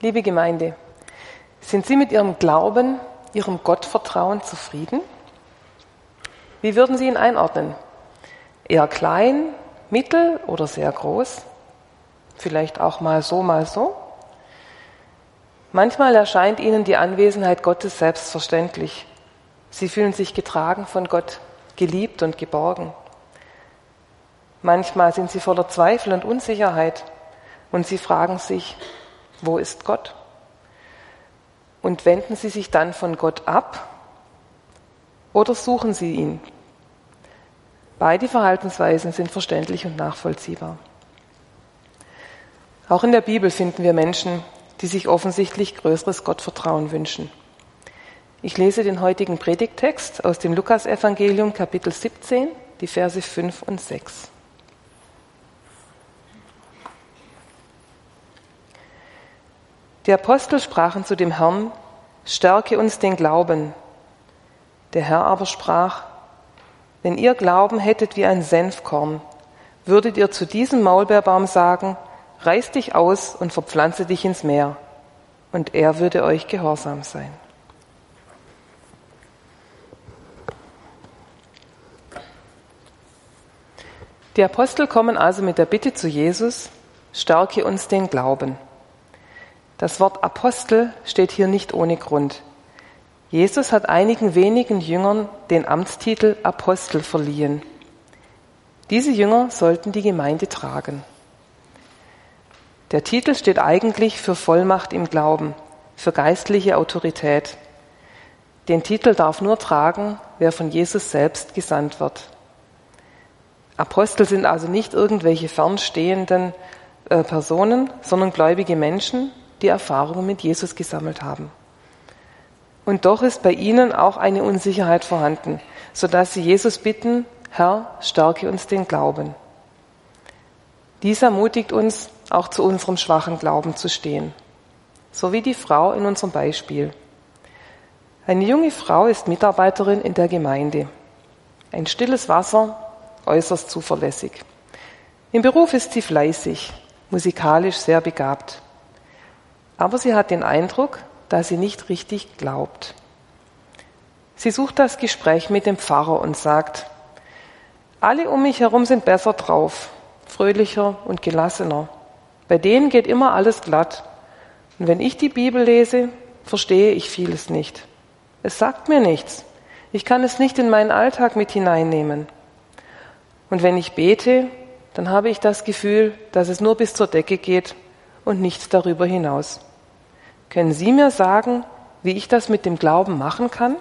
Liebe Gemeinde, sind Sie mit Ihrem Glauben, Ihrem Gottvertrauen zufrieden? Wie würden Sie ihn einordnen? Eher klein, mittel oder sehr groß? Vielleicht auch mal so, mal so? Manchmal erscheint Ihnen die Anwesenheit Gottes selbstverständlich. Sie fühlen sich getragen von Gott, geliebt und geborgen. Manchmal sind Sie voller Zweifel und Unsicherheit und Sie fragen sich, wo ist Gott? Und wenden Sie sich dann von Gott ab oder suchen Sie ihn? Beide Verhaltensweisen sind verständlich und nachvollziehbar. Auch in der Bibel finden wir Menschen, die sich offensichtlich größeres Gottvertrauen wünschen. Ich lese den heutigen Predigttext aus dem Lukasevangelium Kapitel 17, die Verse 5 und 6. Die Apostel sprachen zu dem Herrn, stärke uns den Glauben. Der Herr aber sprach, wenn ihr Glauben hättet wie ein Senfkorn, würdet ihr zu diesem Maulbeerbaum sagen, reiß dich aus und verpflanze dich ins Meer, und er würde euch gehorsam sein. Die Apostel kommen also mit der Bitte zu Jesus, stärke uns den Glauben. Das Wort Apostel steht hier nicht ohne Grund. Jesus hat einigen wenigen Jüngern den Amtstitel Apostel verliehen. Diese Jünger sollten die Gemeinde tragen. Der Titel steht eigentlich für Vollmacht im Glauben, für geistliche Autorität. Den Titel darf nur tragen, wer von Jesus selbst gesandt wird. Apostel sind also nicht irgendwelche fernstehenden äh, Personen, sondern gläubige Menschen, die Erfahrungen mit Jesus gesammelt haben. Und doch ist bei ihnen auch eine Unsicherheit vorhanden, sodass sie Jesus bitten, Herr, stärke uns den Glauben. Dies ermutigt uns, auch zu unserem schwachen Glauben zu stehen. So wie die Frau in unserem Beispiel. Eine junge Frau ist Mitarbeiterin in der Gemeinde. Ein stilles Wasser, äußerst zuverlässig. Im Beruf ist sie fleißig, musikalisch sehr begabt. Aber sie hat den Eindruck, dass sie nicht richtig glaubt. Sie sucht das Gespräch mit dem Pfarrer und sagt, alle um mich herum sind besser drauf, fröhlicher und gelassener. Bei denen geht immer alles glatt. Und wenn ich die Bibel lese, verstehe ich vieles nicht. Es sagt mir nichts. Ich kann es nicht in meinen Alltag mit hineinnehmen. Und wenn ich bete, dann habe ich das Gefühl, dass es nur bis zur Decke geht und nichts darüber hinaus. Können Sie mir sagen, wie ich das mit dem Glauben machen kann?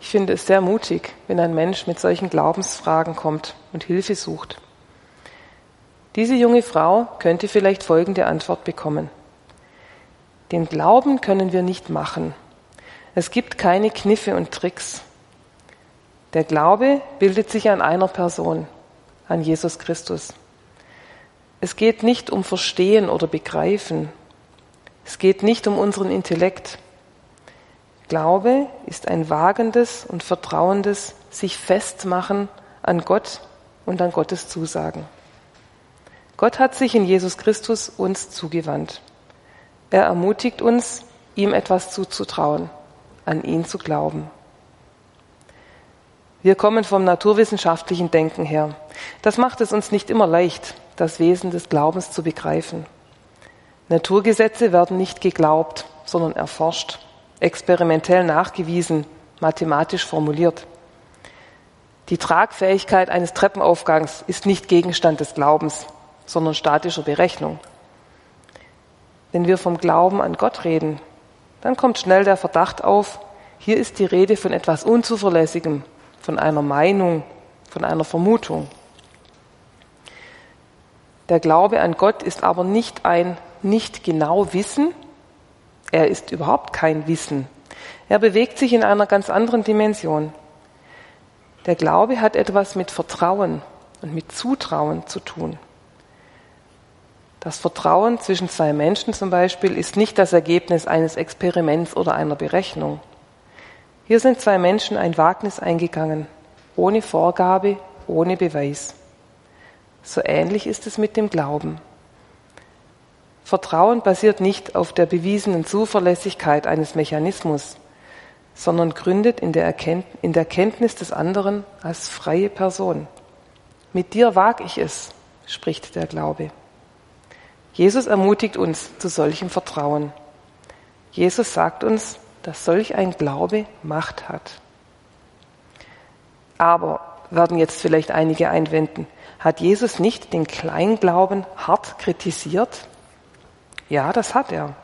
Ich finde es sehr mutig, wenn ein Mensch mit solchen Glaubensfragen kommt und Hilfe sucht. Diese junge Frau könnte vielleicht folgende Antwort bekommen. Den Glauben können wir nicht machen. Es gibt keine Kniffe und Tricks. Der Glaube bildet sich an einer Person, an Jesus Christus. Es geht nicht um Verstehen oder Begreifen. Es geht nicht um unseren Intellekt. Glaube ist ein wagendes und vertrauendes sich festmachen an Gott und an Gottes Zusagen. Gott hat sich in Jesus Christus uns zugewandt. Er ermutigt uns, ihm etwas zuzutrauen, an ihn zu glauben. Wir kommen vom naturwissenschaftlichen Denken her. Das macht es uns nicht immer leicht, das Wesen des Glaubens zu begreifen. Naturgesetze werden nicht geglaubt, sondern erforscht, experimentell nachgewiesen, mathematisch formuliert. Die Tragfähigkeit eines Treppenaufgangs ist nicht Gegenstand des Glaubens, sondern statischer Berechnung. Wenn wir vom Glauben an Gott reden, dann kommt schnell der Verdacht auf, hier ist die Rede von etwas Unzuverlässigem, von einer Meinung, von einer Vermutung. Der Glaube an Gott ist aber nicht ein nicht genau Wissen, er ist überhaupt kein Wissen. Er bewegt sich in einer ganz anderen Dimension. Der Glaube hat etwas mit Vertrauen und mit Zutrauen zu tun. Das Vertrauen zwischen zwei Menschen zum Beispiel ist nicht das Ergebnis eines Experiments oder einer Berechnung. Hier sind zwei Menschen ein Wagnis eingegangen, ohne Vorgabe, ohne Beweis. So ähnlich ist es mit dem Glauben. Vertrauen basiert nicht auf der bewiesenen Zuverlässigkeit eines Mechanismus, sondern gründet in der, in der Kenntnis des anderen als freie Person. Mit dir wag ich es, spricht der Glaube. Jesus ermutigt uns zu solchem Vertrauen. Jesus sagt uns, dass solch ein Glaube Macht hat. Aber werden jetzt vielleicht einige einwenden, hat Jesus nicht den Kleinglauben hart kritisiert? Ja, das hat er.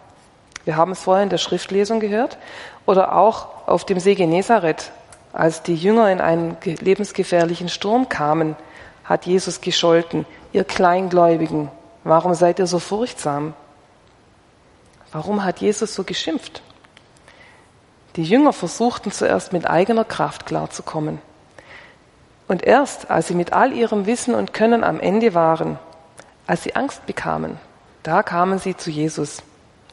Wir haben es vorher in der Schriftlesung gehört oder auch auf dem See Genezareth, als die Jünger in einen lebensgefährlichen Sturm kamen, hat Jesus gescholten, ihr Kleingläubigen, warum seid ihr so furchtsam? Warum hat Jesus so geschimpft? Die Jünger versuchten zuerst mit eigener Kraft klarzukommen. Und erst als sie mit all ihrem Wissen und Können am Ende waren, als sie Angst bekamen, da kamen sie zu Jesus.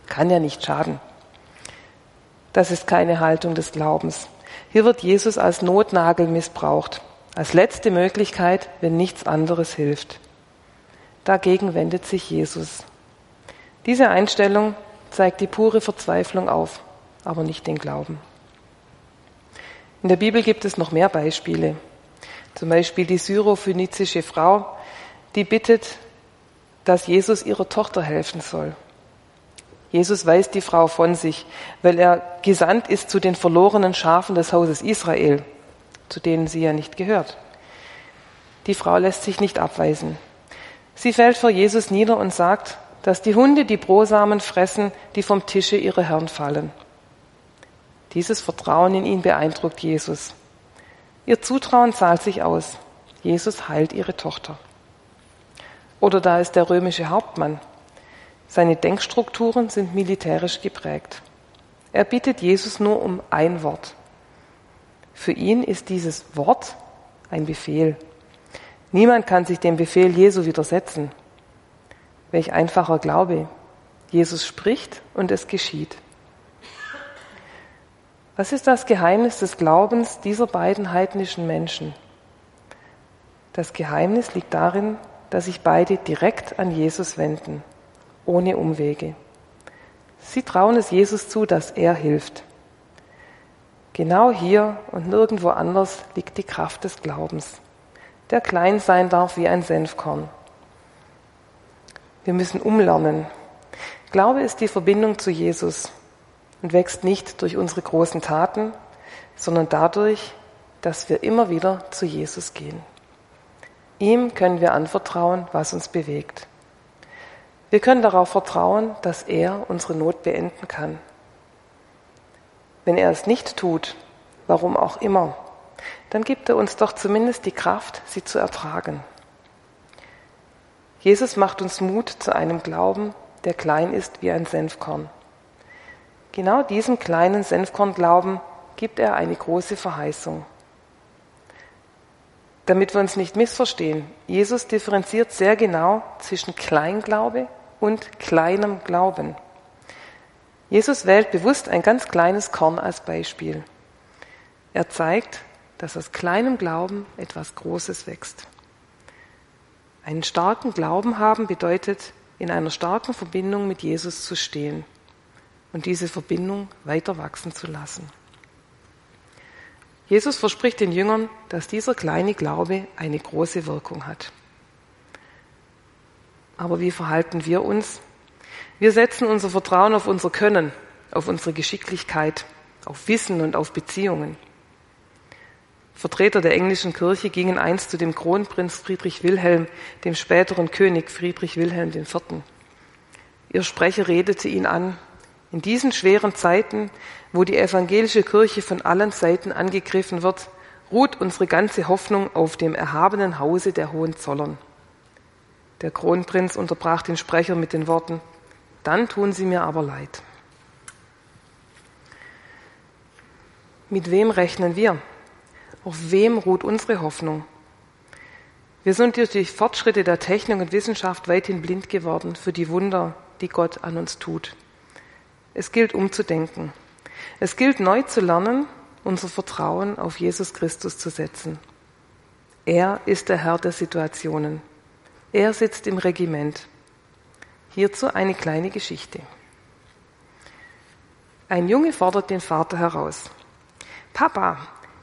Kann ja nicht schaden. Das ist keine Haltung des Glaubens. Hier wird Jesus als Notnagel missbraucht, als letzte Möglichkeit, wenn nichts anderes hilft. Dagegen wendet sich Jesus. Diese Einstellung zeigt die pure Verzweiflung auf, aber nicht den Glauben. In der Bibel gibt es noch mehr Beispiele. Zum Beispiel die syrophönizische Frau, die bittet, dass Jesus ihrer Tochter helfen soll. Jesus weist die Frau von sich, weil er gesandt ist zu den verlorenen Schafen des Hauses Israel, zu denen sie ja nicht gehört. Die Frau lässt sich nicht abweisen. Sie fällt vor Jesus nieder und sagt, dass die Hunde die Brosamen fressen, die vom Tische ihrer Herren fallen. Dieses Vertrauen in ihn beeindruckt Jesus. Ihr Zutrauen zahlt sich aus. Jesus heilt ihre Tochter. Oder da ist der römische Hauptmann. Seine Denkstrukturen sind militärisch geprägt. Er bittet Jesus nur um ein Wort. Für ihn ist dieses Wort ein Befehl. Niemand kann sich dem Befehl Jesu widersetzen. Welch einfacher Glaube. Jesus spricht und es geschieht. Was ist das Geheimnis des Glaubens dieser beiden heidnischen Menschen? Das Geheimnis liegt darin, dass sich beide direkt an Jesus wenden, ohne Umwege. Sie trauen es Jesus zu, dass er hilft. Genau hier und nirgendwo anders liegt die Kraft des Glaubens, der klein sein darf wie ein Senfkorn. Wir müssen umlernen. Glaube ist die Verbindung zu Jesus, und wächst nicht durch unsere großen Taten, sondern dadurch, dass wir immer wieder zu Jesus gehen. Ihm können wir anvertrauen, was uns bewegt. Wir können darauf vertrauen, dass er unsere Not beenden kann. Wenn er es nicht tut, warum auch immer, dann gibt er uns doch zumindest die Kraft, sie zu ertragen. Jesus macht uns Mut zu einem Glauben, der klein ist wie ein Senfkorn. Genau diesem kleinen Senfkornglauben gibt er eine große Verheißung. Damit wir uns nicht missverstehen, Jesus differenziert sehr genau zwischen Kleinglaube und kleinem Glauben. Jesus wählt bewusst ein ganz kleines Korn als Beispiel. Er zeigt, dass aus kleinem Glauben etwas Großes wächst. Einen starken Glauben haben bedeutet, in einer starken Verbindung mit Jesus zu stehen und diese Verbindung weiter wachsen zu lassen. Jesus verspricht den Jüngern, dass dieser kleine Glaube eine große Wirkung hat. Aber wie verhalten wir uns? Wir setzen unser Vertrauen auf unser Können, auf unsere Geschicklichkeit, auf Wissen und auf Beziehungen. Vertreter der englischen Kirche gingen einst zu dem Kronprinz Friedrich Wilhelm, dem späteren König Friedrich Wilhelm IV. Ihr Sprecher redete ihn an in diesen schweren Zeiten, wo die evangelische Kirche von allen Seiten angegriffen wird, ruht unsere ganze Hoffnung auf dem erhabenen Hause der Hohenzollern. Der Kronprinz unterbrach den Sprecher mit den Worten, dann tun Sie mir aber leid. Mit wem rechnen wir? Auf wem ruht unsere Hoffnung? Wir sind durch die Fortschritte der Technik und Wissenschaft weithin blind geworden für die Wunder, die Gott an uns tut. Es gilt umzudenken. Es gilt neu zu lernen, unser Vertrauen auf Jesus Christus zu setzen. Er ist der Herr der Situationen. Er sitzt im Regiment. Hierzu eine kleine Geschichte. Ein Junge fordert den Vater heraus. Papa,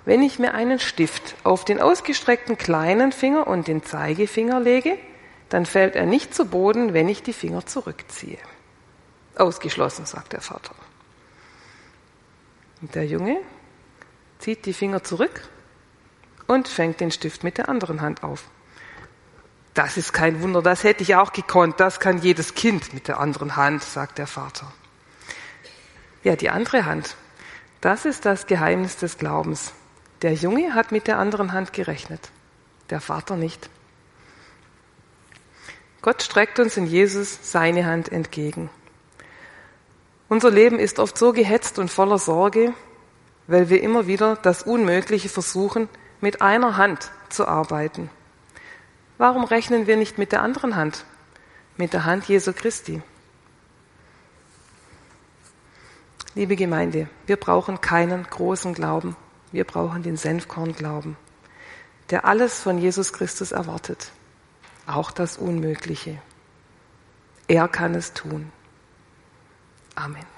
wenn ich mir einen Stift auf den ausgestreckten kleinen Finger und den Zeigefinger lege, dann fällt er nicht zu Boden, wenn ich die Finger zurückziehe. Ausgeschlossen, sagt der Vater. Und der Junge zieht die Finger zurück und fängt den Stift mit der anderen Hand auf. Das ist kein Wunder, das hätte ich auch gekonnt, das kann jedes Kind mit der anderen Hand, sagt der Vater. Ja, die andere Hand, das ist das Geheimnis des Glaubens. Der Junge hat mit der anderen Hand gerechnet, der Vater nicht. Gott streckt uns in Jesus seine Hand entgegen. Unser Leben ist oft so gehetzt und voller Sorge, weil wir immer wieder das Unmögliche versuchen, mit einer Hand zu arbeiten. Warum rechnen wir nicht mit der anderen Hand, mit der Hand Jesu Christi? Liebe Gemeinde, wir brauchen keinen großen Glauben, wir brauchen den Senfkornglauben, der alles von Jesus Christus erwartet, auch das Unmögliche. Er kann es tun. Amen.